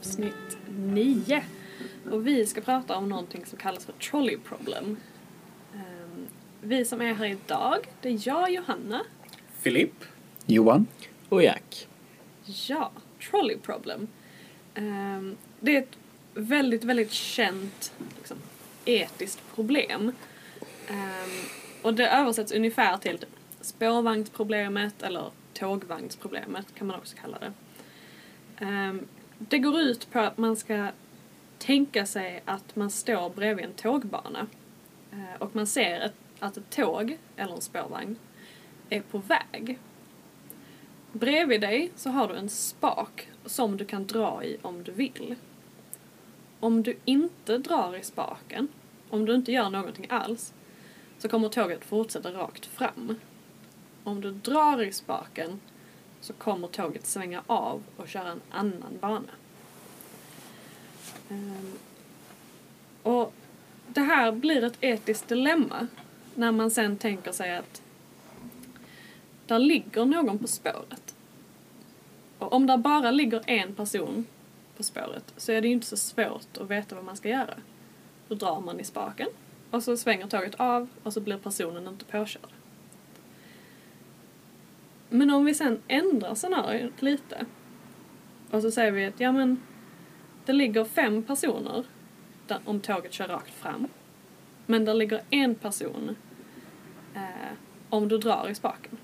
Avsnitt 9 och vi ska prata om någonting som kallas för trolley problem. Ehm, Vi som är här idag, det är jag, Johanna. Filip. Johan? Och Jack. Ja, trolley problem. Ehm, Det är ett väldigt, väldigt känt liksom, etiskt problem. Ehm, Och det översätts ungefär till typ spårvagnsproblemet eller tågvagnsproblemet kan man också kalla det. Det går ut på att man ska tänka sig att man står bredvid en tågbana eh, och man ser ett, att ett tåg eller en spårvagn är på väg. Bredvid dig så har du en spak som du kan dra i om du vill. Om du inte drar i spaken, om du inte gör någonting alls, så kommer tåget fortsätta rakt fram. Om du drar i spaken så kommer tåget svänga av och köra en annan bana. Ehm, och det här blir ett etiskt dilemma när man sen tänker sig att där ligger någon på spåret. Och om där bara ligger en person på spåret så är det ju inte så svårt att veta vad man ska göra. Då drar man i spaken och så svänger tåget av och så blir personen inte påkörd. Men om vi sen ändrar scenariot lite och så säger vi att ja men det ligger fem personer där, om tåget kör rakt fram. Men där ligger en person eh, om du drar i spaken.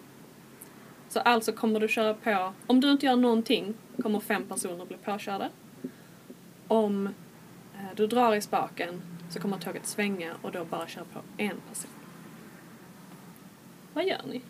Så alltså kommer du köra på, om du inte gör någonting kommer fem personer bli påkörda. Om eh, du drar i spaken så kommer tåget svänga och då bara köra på en person. Vad gör ni?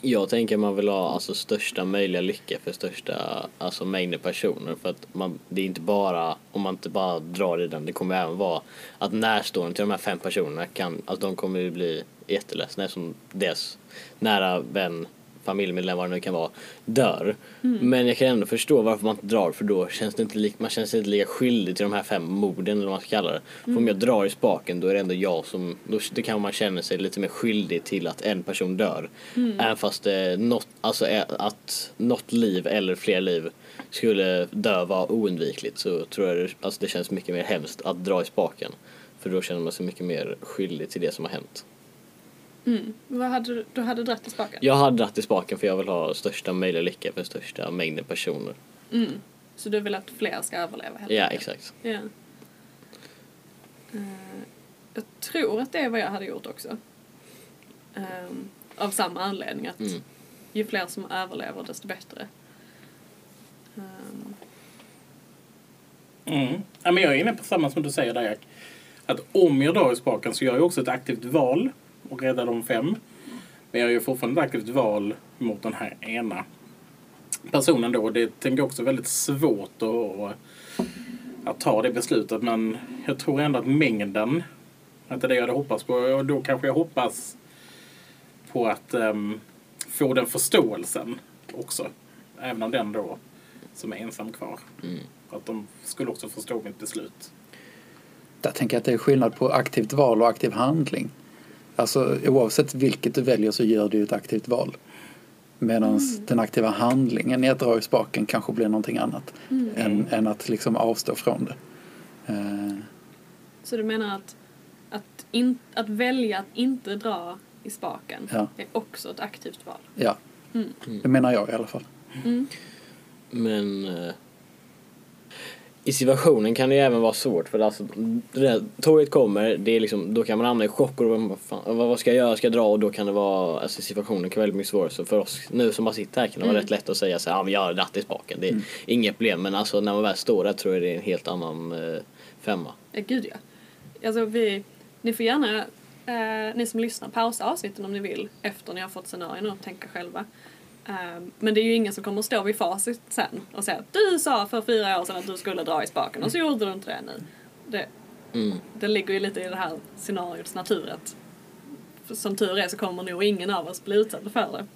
Jag tänker man vill ha alltså största möjliga lycka för största alltså mängden personer. För att man, det är inte bara om man inte bara drar i den det kommer även vara att närstående till de här fem personerna kan alltså de kommer ju bli jätteledsna eftersom deras nära vän familjemedlem vad det nu kan vara dör. Men jag kan ändå förstå varför man inte drar för då känns det inte lika, man känns inte lika skyldig till de här fem morden eller vad man ska kalla det. För om jag drar i spaken då är det ändå jag som, då, då kan man känna sig lite mer skyldig till att en person dör. Även fast eh, något, alltså eh, att något liv eller fler liv skulle dö var oundvikligt så tror jag det, alltså det känns mycket mer hemskt att dra i spaken. För då känner man sig mycket mer skyldig till det som har hänt. Mm. Vad hade du, du hade dratt i spaken? Jag hade dragit i spaken för jag vill ha största möjliga lycka för största mängden personer. Mm. Så du vill att fler ska överleva helt Ja, exakt. Ja. Eh, jag tror att det är vad jag hade gjort också. Ehm, av samma anledning att Mm. ju fler som överlever desto bättre. Ehm, Mm. Ja, men jag är inne på samma som du säger där Jack. Att om jag drar i spaken så gör jag också ett aktivt val och räddar de fem. Men jag gör fortfarande ett aktivt val mot den här ena personen då. Det tänker jag också är väldigt svårt att, att ta det beslutet. Men jag tror ändå att mängden, att det är det jag hade hoppats på. Och då kanske jag hoppas på att ehm, få den förståelsen också. Även av den då som är ensam kvar. Mm. Att de skulle också förstå mitt beslut. Jag tänker att det är skillnad på aktivt val och aktiv handling. Alltså oavsett vilket du väljer så gör du ett aktivt val. Medan den aktiva handlingen i att dra i spaken kanske blir någonting annat än, än att liksom avstå från det. Eh, så du menar att, att, in, att välja att inte dra i spaken Ja. är också ett aktivt val? ja, Mm. det menar jag i alla fall. Mm. Men eh, i situationen kan det ju även vara svårt för alltså, tåget kommer, det är liksom, då kan man hamna i chock och vad, fan, vad ska jag göra, ska jag dra och då kan det vara, alltså situationen kan vara väldigt mycket svårare. Så för oss nu som bara sitter här kan det vara Mm. rätt lätt att säga så här, ja men jag har dratt i spaken, det är inget problem. Men alltså när man väl står där tror jag det är en helt annan eh, femma. Ja, gud ja. Alltså vi, ni får gärna, eh, ni som lyssnar, pausa avsnitten om ni vill efter ni har fått scenarierna och tänka själva. Eh, men det är ju ingen som kommer att stå vid facit sen och säga att du sa för fyra år sedan att du skulle dra i spaken och så gjorde du inte det nu. Det, Mm. det ligger ju lite i det här scenariots natur att som tur är så kommer nog ingen av oss bli utsatta för det.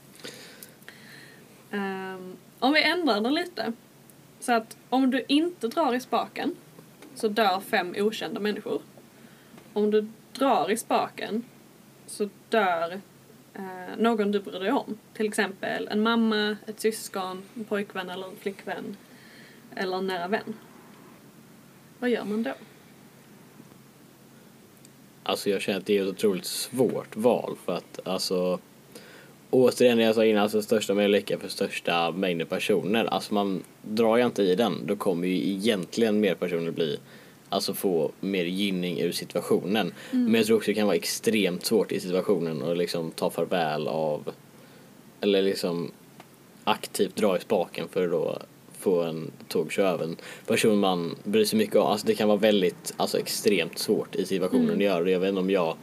Ehm, om vi ändrar det lite. Så att om du inte drar i spaken så dör fem okända människor. Om du drar i spaken så dör eh, någon du bryr dig om. Till exempel en mamma, ett syskon, en pojkvän eller en flickvän. Eller en nära vän. Vad gör man då? Alltså jag känner att det är ett otroligt svårt val för att alltså återigen det jag sa innan, alltså största möjliga lycka för största mängden personer. Alltså man drar jag inte i den då kommer ju egentligen mer personer bli alltså få mer gynning ur situationen. Men jag tror också det kan vara extremt svårt i situationen att liksom ta farväl av eller liksom aktivt dra i spaken för att då få en tåg att köra över en person man bryr sig mycket om. Alltså det kan vara väldigt, alltså extremt svårt i situationen att göra det. Jag vet inte om jag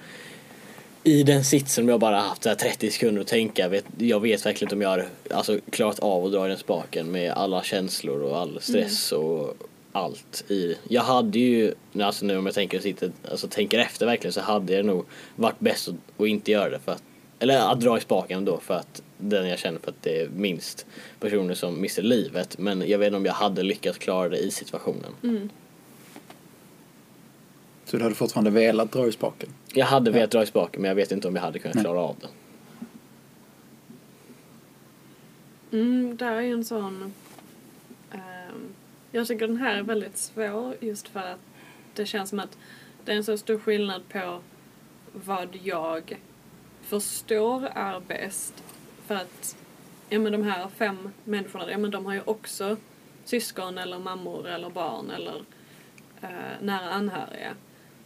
i den sitsen om jag bara haft så här 30 sekunder att tänka, vet, jag vet verkligen inte om jag har alltså, klarat av att dra i den spaken med alla känslor och all stress och allt i. Jag hade ju, alltså nu om jag tänker, sitter, alltså, tänker efter verkligen så hade det nog varit bäst att, att inte göra det för att, eller att dra i spaken då för att den jag känner för att det är minst personer som mister livet men jag vet inte om jag hade lyckats klara det i situationen. Mm. Så du hade fortfarande velat dra i spaken? Jag hade velat dra i spaken men jag vet inte om jag hade kunnat Nej. klara av det. Mm, där är en sån jag tycker den här är väldigt svår just för att det känns som att det är en så stor skillnad på vad jag förstår är bäst. För att ja, men de här fem människorna, ja, men de har ju också syskon eller mammor eller barn eller eh, nära anhöriga.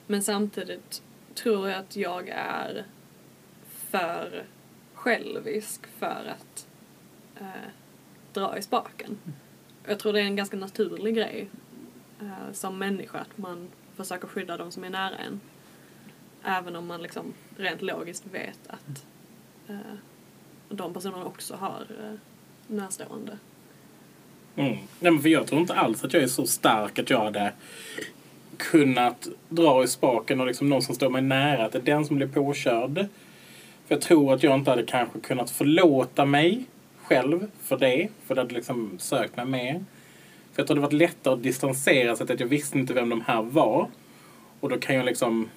Men samtidigt tror jag att jag är för självisk för att eh, dra i spaken. Mm. Jag tror det är en ganska naturlig grej eh, som människa att man försöker skydda de som är nära en. Även om man liksom rent logiskt vet att eh, de personerna också har eh, närstående. Mm. Nej, men för jag tror inte alls att jag är så stark att jag hade kunnat dra i spaken och liksom någon som står mig nära, att det är den som blir påkörd. För jag tror att jag inte hade kanske kunnat förlåta mig själv för det, för det hade liksom sökt mig mer. För jag tror det varit lättare att distansera sig att jag visste inte vem de här var. Och då kan jag liksom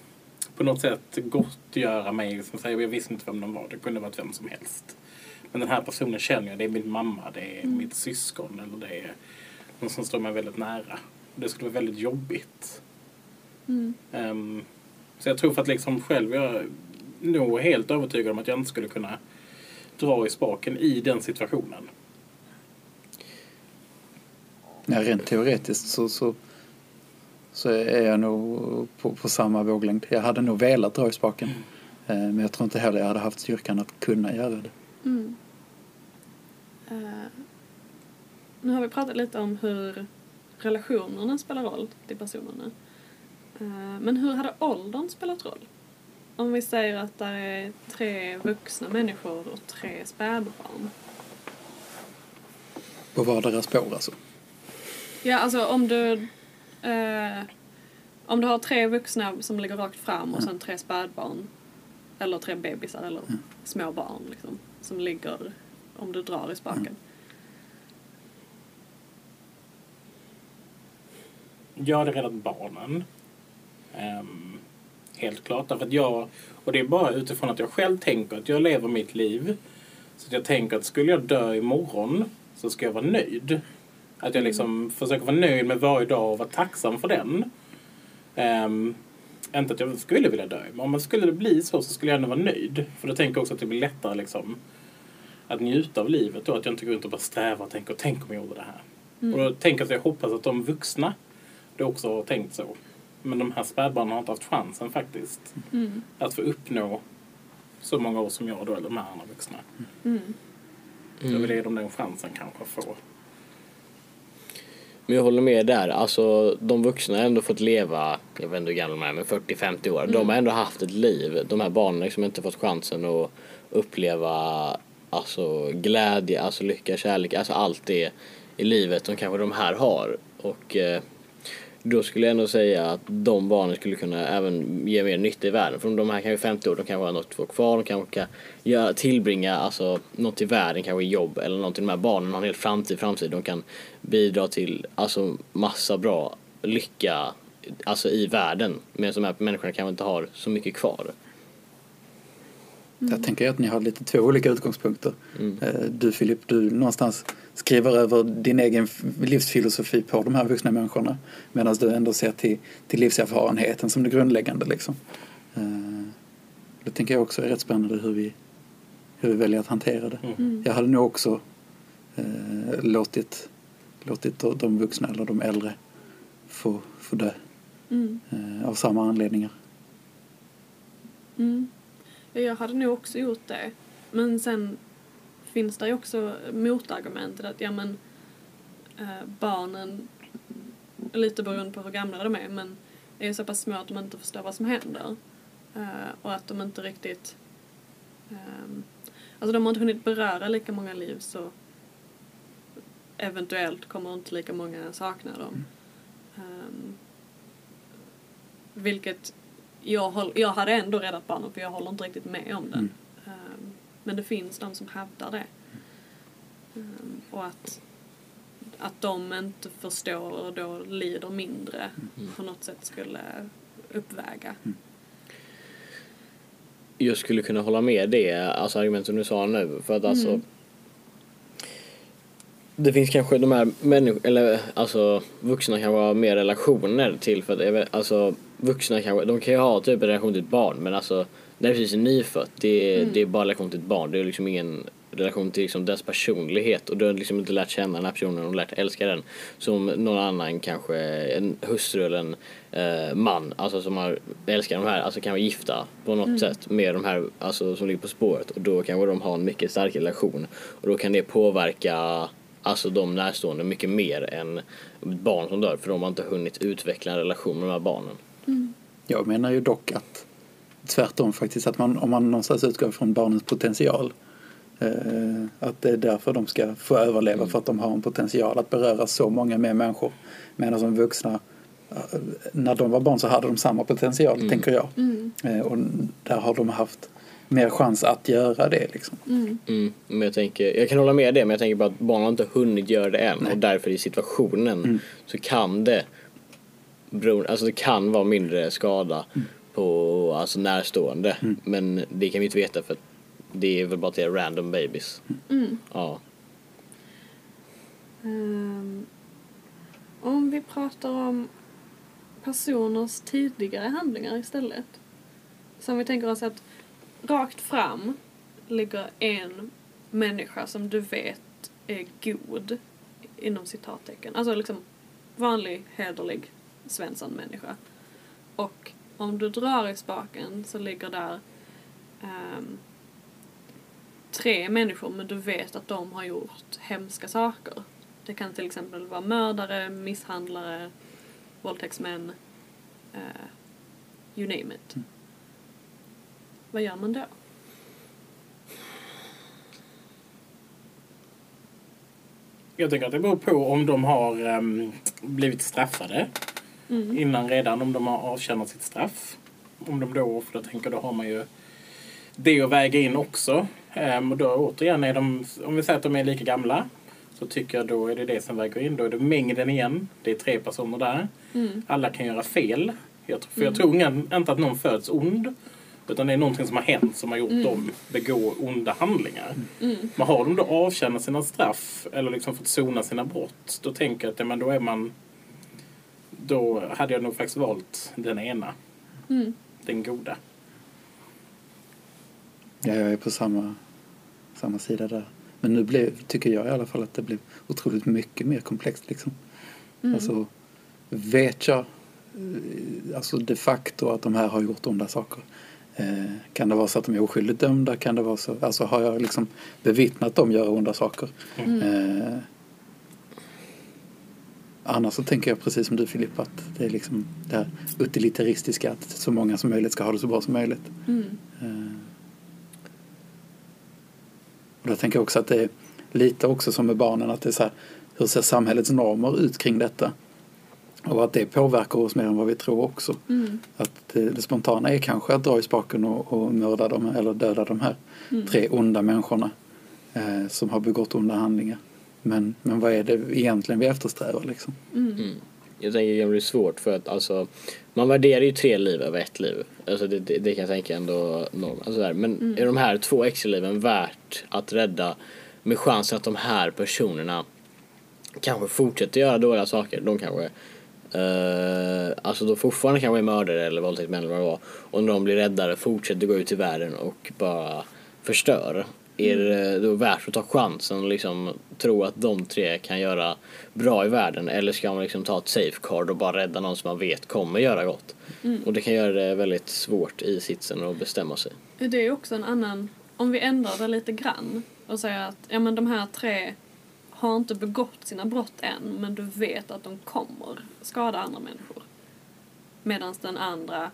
på något sätt gottgöra mig. Liksom säga, jag visste inte vem de var. Det kunde varit vem som helst. Men den här personen känner jag. Det är min mamma, det är mitt syskon eller det är någon som står mig väldigt nära. Det skulle vara väldigt jobbigt. Ehm, så jag tror för att liksom själv, jag är nog helt övertygad om att jag inte skulle kunna dra i spaken i den situationen. Ja, rent teoretiskt så, så, så är jag nog på, på samma våglängd. Jag hade nog velat dra i spaken. Eh, Men jag tror inte heller jag hade haft styrkan att kunna göra det. Mm. Eh, nu har vi pratat lite om hur relationerna spelar roll till personerna. Eh, men hur hade åldern spelat roll? Om vi säger att det är tre vuxna människor och tre spädbarn. På vardera spår alltså. Ja, alltså om du... Eh, om du har tre vuxna som ligger rakt fram och sen tre spädbarn. Eller tre bebisar eller små barn liksom. Som ligger om du drar i spaken. Jag hade räddat barnen. Ehm, helt klart. Därför att jag, och det är bara utifrån att jag själv tänker att jag lever mitt liv. Så att jag tänker att skulle jag dö imorgon så ska jag vara nöjd. Att jag liksom försöker vara nöjd med varje dag och vara tacksam för den. Ehm, inte att jag skulle vilja dö men skulle det bli så så skulle jag ändå vara nöjd. För då tänker jag också att det blir lättare liksom att njuta av livet då. Att jag inte går runt och bara strävar och tänker, tänk om jag gjorde det här. Och då tänker jag att jag hoppas att de vuxna det också har tänkt så. Men de här spädbarnen har inte haft chansen faktiskt. Mm. Att få uppnå så många år som jag då, eller de här andra vuxna. Mm. Då vill dem den chansen kanske att få. Men jag håller med där. Alltså de vuxna har ändå fått leva, jag vet inte hur gamla de är, men 40-50 år. De har ändå haft ett liv. De här barnen har liksom inte fått chansen att uppleva alltså, glädje, alltså lycka, kärlek, alltså allt det i livet som kanske de här har. Och eh, då skulle jag ändå säga att de barnen skulle kunna även ge mer nytta i världen. För de här kanske 50 år, de kanske har något få kvar, de kanske kan göra, tillbringa alltså, något i världen, kanske jobb eller någonting. De här barnen har en hel framtid framför sig. De kan bidra till alltså, massa bra lycka alltså, i världen. Medan de här människorna kanske inte har så mycket kvar. Jag tänker att ni har lite två olika utgångspunkter. Mm. Eh, Du Filip, du någonstans skriver över din egen livsfilosofi på de här vuxna människorna. Medan du ändå ser till, till livserfarenheten som det grundläggande. Liksom. Eh, Det tänker jag också är rätt spännande hur vi, hur vi väljer att hantera det. Mm. Jag hade nog också eh, låtit, låtit de- de vuxna eller de äldre få, få dö Mm. eh, av samma anledningar. Mm. Ja, Jag hade nog också gjort det. Men sen finns det ju också motargumentet att ja men eh, barnen, lite beroende på hur gamla de är, men är ju så pass små att de inte förstår vad som händer. Eh, och att de inte riktigt... ehm, alltså de har inte hunnit beröra lika många liv så eventuellt kommer inte lika många sakna dem. Ehm, vilket jag, håll, jag hade ändå räddat barnen för jag håller inte riktigt med om det. Mm. Ehm, men det finns de som hävdar det. Ehm, och att, att de inte förstår och då lider mindre på något sätt skulle uppväga. Jag skulle kunna hålla med det, alltså argument som du sa nu. För att alltså... Mm. Det finns kanske de här människor, eller alltså vuxna kan ha mer relationer till för att alltså vuxna kanske, de kan ju ha typ en relation till ett barn men alltså när det precis är nyfött, det, är- Mm. det är bara relation till ett barn. Det är liksom ingen relation till liksom dess personlighet och du har liksom inte lärt känna den här personen och lärt älska den som någon annan kanske, en hustru eller en eh, man, alltså som har älskar de här, alltså kan vara gifta på något sätt med de här, alltså som ligger på spåret och då kanske de har en mycket stark relation och då kan det påverka Alltså de närstående mycket mer än barn som dör för de har inte hunnit utveckla en relation med de här barnen. Jag menar ju dock att tvärtom faktiskt att man, om man någonstans utgår från barnens potential eh, att det är därför de ska få överleva för att de har en potential att beröra så många mer människor. Medan som vuxna, eh, när de var barn så hade de samma potential tänker jag. Mm. Eh, och där har de haft mer chans att göra det liksom. Mm. Mm, men jag, tänker, jag kan hålla med det men jag tänker bara att barnen har inte hunnit göra det än och därför i situationen Mm. så kan det bero, alltså det kan vara mindre skada på alltså närstående men det kan vi inte veta för att det är väl bara till random babies. Mm. Ja. Ehm, om vi pratar om personers tidigare handlingar istället. Så om vi tänker oss att rakt fram ligger en människa som du vet är god, inom citattecken. Alltså liksom vanlig, hederlig Svensson-människa. Och om du drar i spaken så ligger där ehm, tre människor men du vet att de har gjort hemska saker. Det kan till exempel vara mördare, misshandlare, våldtäktsmän, eh, you name it. Vad gör man då? Jag tänker att det beror på om de har ehm, blivit straffade Mm. innan redan, om de har avtjänat sitt straff. Om de då, för då tänker då har man ju det att väga in också. Ehm, och då återigen är de, om vi säger att de är lika gamla, så tycker jag då är det det som väger in. Då är det mängden igen. Det är tre personer där. Mm. Alla kan göra fel. Jag, för jag tror ingen, inte att någon föds ond. Utan det är någonting som har hänt som har gjort dem begå onda handlingar. Mm. Men har de då avtjänat sina straff eller liksom fått sona sina brott. Då tänker jag att ja, men då är man... Då hade jag nog faktiskt valt den ena. Mm. Den goda. Ja, jag är på samma, samma sida där. Men nu blev, tycker jag i alla fall att det blev otroligt mycket mer komplext. Liksom. Mm. Alltså, vet jag eh, alltså de facto att de här har gjort onda saker? Eh, kan det vara så att de är oskyldigt dömda? Kan det vara så, alltså har jag liksom bevittnat dem göra onda saker? Mm. Eh, annars så tänker jag precis som du Filippa att det är liksom det här utilitaristiska att så många som möjligt ska ha det så bra som möjligt. Mm. Eh, Och då tänker jag också att det är lite också som med barnen att det är så här, hur ser samhällets normer ut kring detta? Och att det påverkar oss mer än vad vi tror också. Mm. Att det, det spontana är kanske att dra i spaken och, och mörda dem eller döda de här Mm. tre onda människorna eh, som har begått onda handlingar. Men, men vad är det egentligen vi eftersträvar liksom? Mm. Mm. Jag tänker det kan bli svårt för att alltså man värderar ju tre liv över ett liv. Alltså det, det, det kan jag tänka ändå norm. Alltså där. Men är de här två extra-liven värt att rädda med chansen att de här personerna kanske fortsätter göra dåliga saker. De kanske Uh, alltså då fortfarande kanske är mördare eller våldtäktsmän eller vad det var. Och när de blir räddare fortsätter gå ut i världen och bara förstör. Är det då värt att ta chansen och liksom tro att de tre kan göra bra i världen? Eller ska man liksom ta ett safeguard och bara rädda någon som man vet kommer göra gott? Och det kan göra det väldigt svårt i sitsen att bestämma sig. Det är också en annan, om vi ändrar det lite grann och säger att ja, men de här tre har inte begått sina brott än men du vet att de kommer skada andra människor. Medan den andra,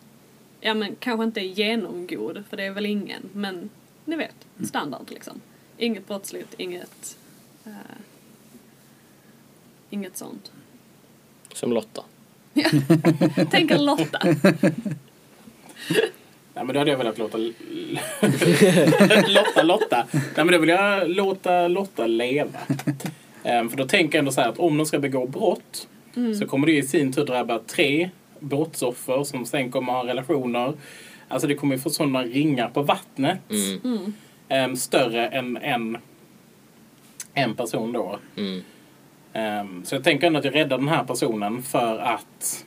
ja men kanske inte är genomgod för det är väl ingen men ni vet, standard liksom. Inget brottsligt, inget eh, inget sånt. Som Lotta. Tänk en Lotta. Nej men då hade jag velat låta Lotta Lotta. Nej men då vill jag låta Lotta leva. Ehm, för då tänker jag ändå så här att om de ska begå brott så kommer det i sin tur drabba tre brottsoffer som sen kommer ha relationer. Alltså det kommer ju få sådana ringar på vattnet. Mm. Ehm, större än en, en person då. Mm. Ehm, så jag tänker ändå att jag räddar den här personen för att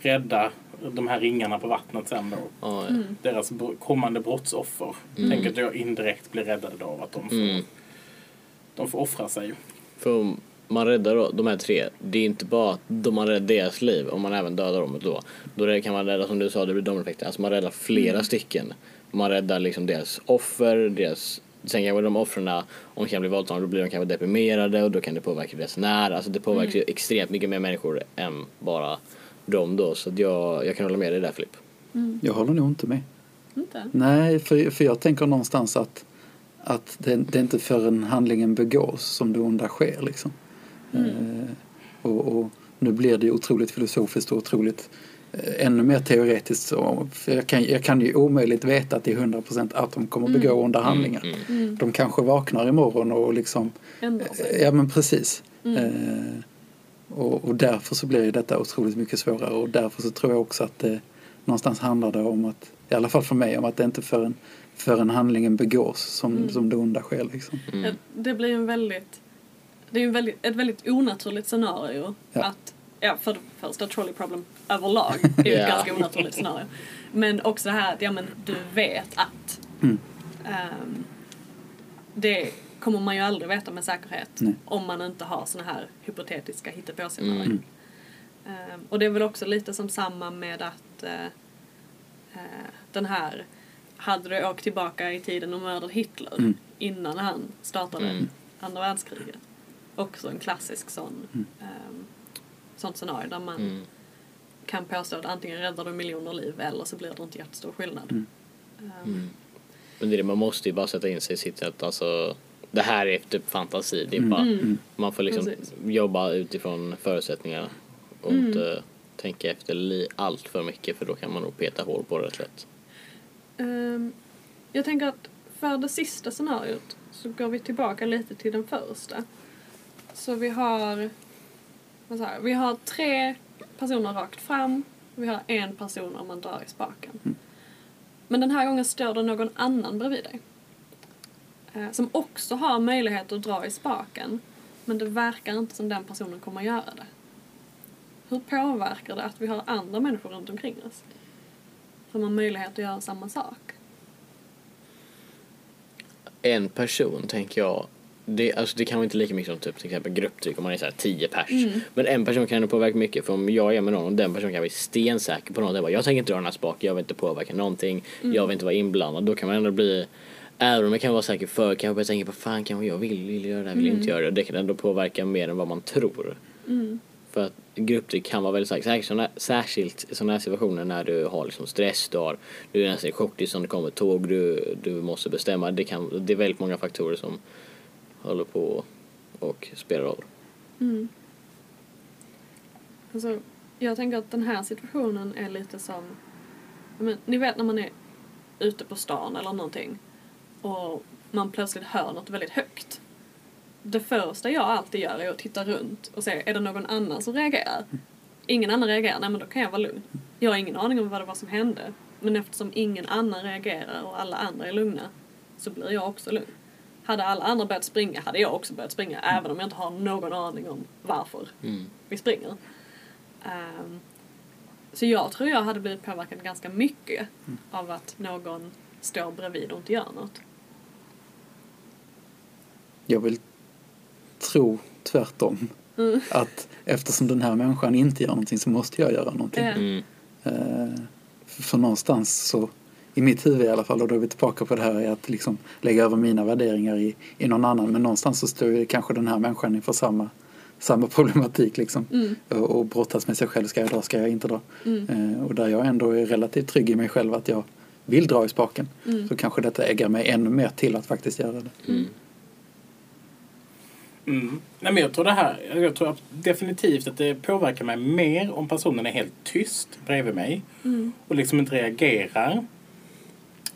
rädda de här ringarna på vattnet sen då. Ja, Deras kommande brottsoffer. Tänker att jag indirekt blir räddad då av att de får, Mm. de får offra sig. För man räddar då, de här tre, det är inte bara att de man räddar deras liv, om man även dödar dem då. Då kan man rädda, som du sa, det blir dominoeffekter. Alltså man räddar flera stycken. Man räddar liksom deras offer, deras Sen kanske de offren, om de kan bli våldtagna, då blir de kanske deprimerade och då kan det påverka deras nära. Alltså det påverkar ju extremt mycket mer människor än bara dem då. Så att jag, jag kan hålla med dig där Filip. Jag håller nog inte med. Inte? Nej, för, för jag tänker någonstans att, att det, det är inte förrän handlingen begås som det onda sker. Liksom. Eh, och, och nu blir det otroligt filosofiskt och otroligt eh, ännu mer teoretiskt. Jag, kan, jag kan ju omöjligt veta att det är 100% att de kommer begå onda handlingar. Mm. Mm. De kanske vaknar imorgon och liksom sig. Ja men precis. Mm. Eh, och, och därför så blir ju detta otroligt mycket svårare och därför så tror jag också att det någonstans handlar det om att, i alla fall för mig, om att det inte förrän, förrän handlingen begås som, Mm. som det onda sker liksom. Mm. Det blir en väldigt, det är ju väldigt, ett väldigt onaturligt scenario. Ja. Att, ja för det första trolley problem överlag är ju ett ganska onaturligt scenario. Men också det här att ja, men du vet att Mm. ehm, det kommer man ju aldrig veta med säkerhet Nej. om man inte har såna här hypotetiska hittepåscenarier. Mm. Ehm, och det är väl också lite som samma med att eh, eh, den här hade du åkt tillbaka i tiden och mördat Hitler Mm. innan han startade Mm. andra världskriget. Också en klassisk sån ehm, sånt scenario där man Mm. kan påstå att antingen räddar du miljoner liv eller så blir det inte jättestor skillnad. Mm. Mm. Men det är det, man måste ju bara sätta in sig i sitt sätt. Alltså, det här är typ fantasi. Det är bara, Mm. Man får liksom Precis. jobba utifrån förutsättningarna och Mm. inte tänka efter li- allt för mycket för då kan man nog peta hål på det rätt lätt. Ehm, jag tänker att för det sista scenariot så går vi tillbaka lite till den första. Så vi har, vad säger, vi har tre personer rakt fram och vi har en person om man drar i spaken. Men den här gången står det någon annan bredvid dig. Eh, som också har möjlighet att dra i spaken men det verkar inte som den personen kommer att göra det. Hur påverkar det att vi har andra människor runt omkring oss? Som har möjlighet att göra samma sak. En person tänker jag det, alltså det kan vara inte lika mycket som typ, till exempel grupptryck om man är så här 10 pers. Mm. Men en person kan ändå påverka mycket för om jag är med någon och den personen kan bli stensäker på något. Jag, bara, jag tänker inte dra den här spaken, jag vill inte påverka någonting, jag vill inte vara inblandad. Då kan man ändå bli Även om jag kan vara säker för kanske börja tänka på fan kanske jag vill, vill göra det här, vill inte göra det. Det kan ändå påverka mer än vad man tror. Mm. För att grupptryck kan vara väldigt starkt. Särskilt såna, särskilt i sådana här situationer när du har liksom stress, du, har, du är nästan i chocktillstånd, det kommer tåg, du, du måste bestämma. Det, kan, det är väldigt många faktorer som håller på och spelar roll. Mm. Alltså, jag tänker att den här situationen är lite som... Men, ni vet när man är ute på stan eller någonting och man plötsligt hör något väldigt högt. Det första jag alltid gör är att titta runt och se, är det någon annan som reagerar? Ingen annan reagerar, nej men då kan jag vara lugn. Jag har ingen aning om vad det var som hände. Men eftersom ingen annan reagerar och alla andra är lugna så blir jag också lugn. Hade alla andra börjat springa hade jag också börjat springa även om jag inte har någon aning om varför Mm. vi springer. Ehm, så jag tror jag hade blivit påverkad ganska mycket av att någon står bredvid och inte gör något. Jag vill tro tvärtom. Mm. Att eftersom den här människan inte gör någonting så måste jag göra någonting. Mm. Eh, för någonstans så, i mitt huvud i alla fall, och då är vi tillbaka på det här i att liksom lägga över mina värderingar i, i någon annan. Men någonstans så står ju kanske den här människan inför samma, samma problematik liksom. Mm. Och, och brottas med sig själv, ska jag dra, ska jag inte dra? Mm. Eh, och där jag ändå är relativt trygg i mig själv att jag vill dra i spaken. Mm. Så kanske detta äggar mig ännu mer till att faktiskt göra det. Mm. Mm. Nej, men jag tror det här, jag tror att definitivt att det påverkar mig mer om personen är helt tyst bredvid mig Mm. och liksom inte reagerar.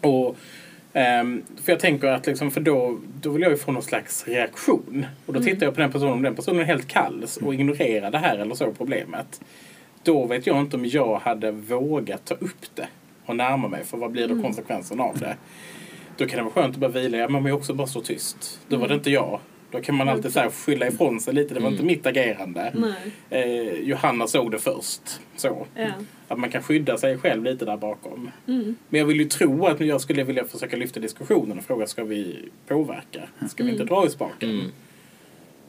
Och, ehm, för jag tänker att liksom, för då, då vill jag ju få någon slags reaktion. Och då tittar jag på den personen, om den personen är helt kall och ignorerar det här eller så problemet. Då vet jag inte om jag hade vågat ta upp det och närma mig. För vad blir då konsekvensen av det? Då kan det vara skönt att bara vila. Men om jag också bara står tyst. Då var det inte jag. Då kan man alltid så här skylla ifrån sig lite. Det var inte mitt agerande. Nej. Eh, Johanna såg det först. Så. Ja. Att man kan skydda sig själv lite där bakom. Mm. Men jag vill ju tro att jag skulle vilja försöka lyfta diskussionen och fråga ska vi påverka? Ska vi inte dra i spaken? Mm.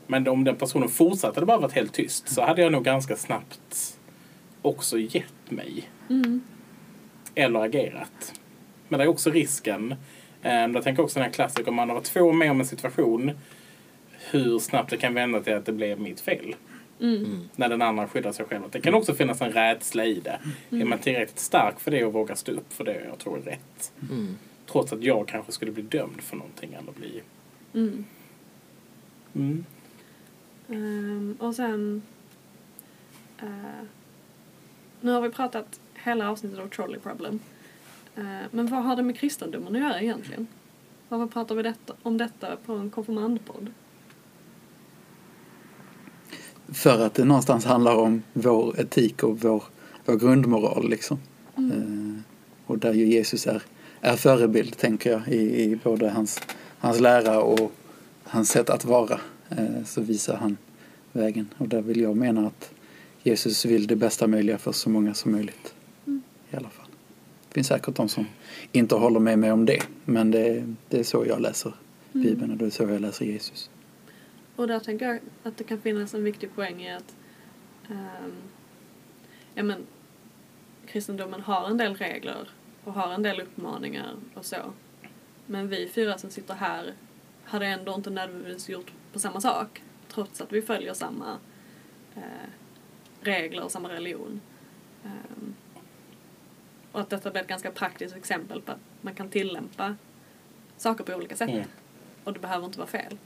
Men om den personen fortsatte det bara varit helt tyst så hade jag nog ganska snabbt också gett mig. Mm. Eller agerat. Men det är också risken. Eh, jag tänker också den här klassiker om man har varit två med om en situation. Hur snabbt det kan vända till att det blev mitt fel. Mm. När den andra skyddar sig själv. Det kan också finnas en rädsla i det. Är man tillräckligt stark för det och vågar stå upp för det jag tror är rätt. Mm. Trots att jag kanske skulle bli dömd för någonting eller bli... Mm. Mm. Ehm, och sen... eh, nu har vi pratat hela avsnittet om trolley problem. Eh, men vad har det med kristendomen att göra egentligen? Varför pratar vi detta, om detta på en konfirmandpodd? För att det någonstans handlar om vår etik och vår, vår grundmoral liksom. Eh, och där ju Jesus är, är förebild tänker jag i, i både hans, hans lära och hans sätt att vara. Eh, så visar han vägen. Och där vill jag mena att Jesus vill det bästa möjliga för så många som möjligt. I alla fall. Det finns säkert de som inte håller med mig om det. Men det, det är så jag läser Bibeln och det är så jag läser Jesus. Och där tänker jag att det kan finnas en viktig poäng i att ehm, ja, men, kristendomen har en del regler och har en del uppmaningar och så. Men vi fyra som sitter här hade ändå inte nödvändigtvis gjort på samma sak trots att vi följer samma eh, regler och samma religion. Ehm, och att detta blir ett ganska praktiskt exempel på att man kan tillämpa saker på olika sätt. Mm. Och det behöver inte vara fel.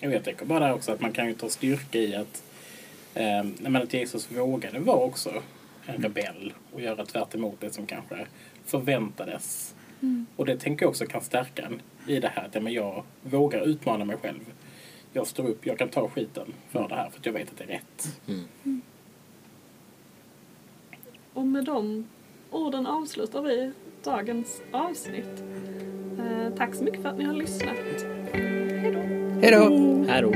Jag tänker bara där också att man kan ju ta styrka i att, eh, men att Jesus vågade vara också en rebell och göra tvärt emot det som kanske förväntades. Och det tänker jag också kan stärka en i det här att men jag vågar utmana mig själv. Jag står upp, jag kan ta skiten för det här för att jag vet att det är rätt. Mm. Och med de orden avslutar vi dagens avsnitt. Eh, tack så mycket för att ni har lyssnat. Hej då! Hej då! Här då.